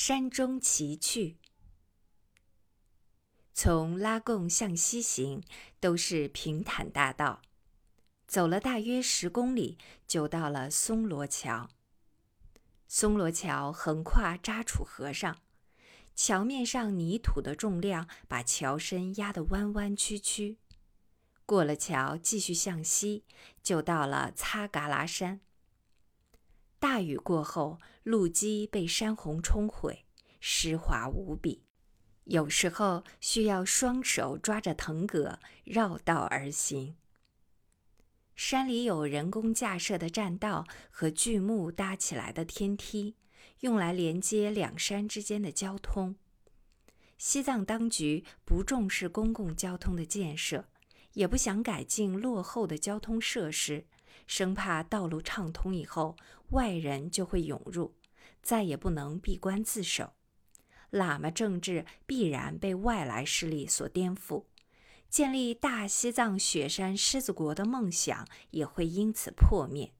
山中崎岖。从拉贡向西行都是平坦大道，走了大约十公里，就到了松罗桥。松罗桥横跨扎楚河上，桥面上泥土的重量把桥身压得弯弯曲曲。过了桥，继续向西，就到了擦嘎拉山。大雨过后，路基被山洪冲毁，湿滑无比。有时候需要双手抓着藤葛绕道而行。山里有人工架设的栈道和巨木搭起来的天梯，用来连接两山之间的交通。西藏当局不重视公共交通的建设，也不想改进落后的交通设施，生怕道路畅通以后外人就会涌入，再也不能闭关自守。喇嘛政治必然被外来势力所颠覆，建立大西藏雪山狮子国的梦想也会因此破灭。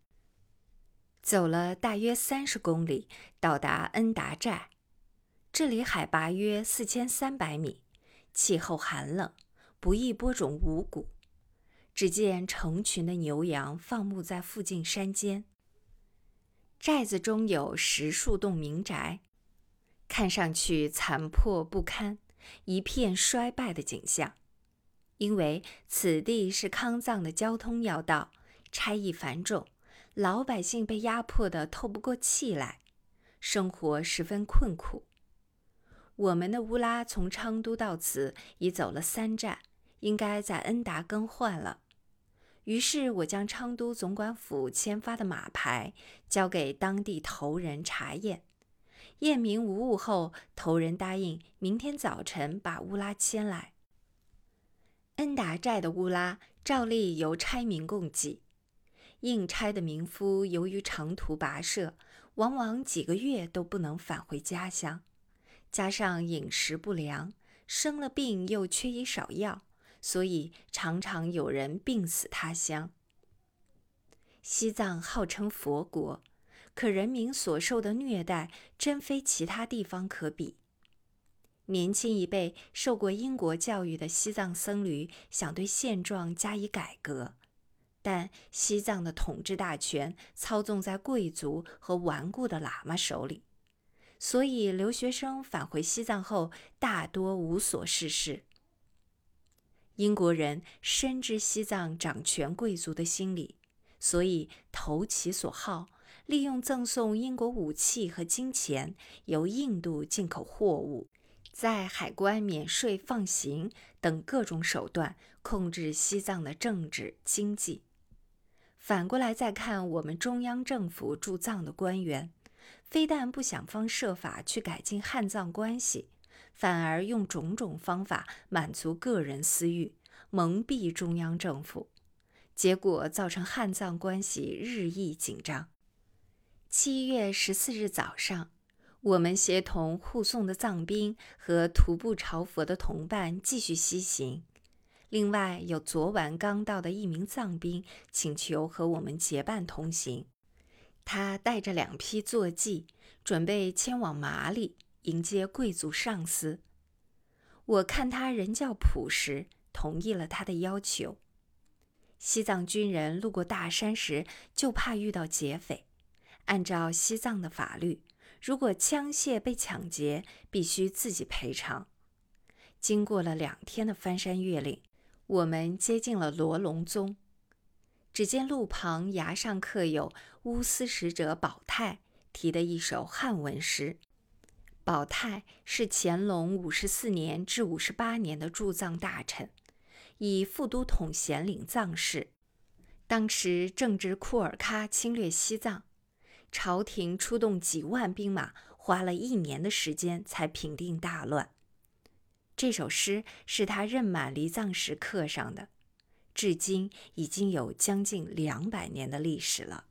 走了大约三十公里，到达恩达寨，这里海拔约四千三百米，气候寒冷，不易播种五谷。只见成群的牛羊放牧在附近山间，寨子中有十数栋民宅。看上去残破不堪，一片衰败的景象。因为此地是康藏的交通要道，差役繁重，老百姓被压迫得透不过气来，生活十分困苦。我们的乌拉从昌都到此已走了三站，应该在恩达更换了。于是我将昌都总管府签发的马牌交给当地头人查验。验明无误后，头人答应明天早晨把乌拉牵来。恩达寨的乌拉照例由差民供给，应差的民夫由于长途跋涉，往往几个月都不能返回家乡，加上饮食不良，生了病又缺医少药，所以常常有人病死他乡。西藏号称佛国。可人民所受的虐待，真非其他地方可比。年轻一辈受过英国教育的西藏僧侣想对现状加以改革，但西藏的统治大权操纵在贵族和顽固的喇嘛手里，所以留学生返回西藏后大多无所事事。英国人深知西藏掌权贵族的心理，所以投其所好。利用赠送英国武器和金钱，由印度进口货物，在海关免税放行等各种手段控制西藏的政治经济。反过来再看我们中央政府驻藏的官员，非但不想方设法去改进汉藏关系，反而用种种方法满足个人私欲，蒙蔽中央政府，结果造成汉藏关系日益紧张。七月十四日早上，我们协同护送的藏兵和徒步朝佛的同伴继续西行。另外，有昨晚刚到的一名藏兵请求和我们结伴同行。他带着两批坐骑，准备前往马里迎接贵族上司。我看他人较朴实，同意了他的要求。西藏军人路过大山时，就怕遇到劫匪。按照西藏的法律，如果枪械被抢劫，必须自己赔偿。经过了两天的翻山越岭，我们接近了罗龙宗。只见路旁崖上刻有乌斯使者宝泰题的一首汉文诗。宝泰是乾隆五十四年至五十八年的驻藏大臣，以副都统衔领藏事。当时正值库尔喀侵略西藏。朝廷出动几万兵马，花了一年的时间才平定大乱。这首诗是他任满离藏时刻上的，至今已经有将近两百年的历史了。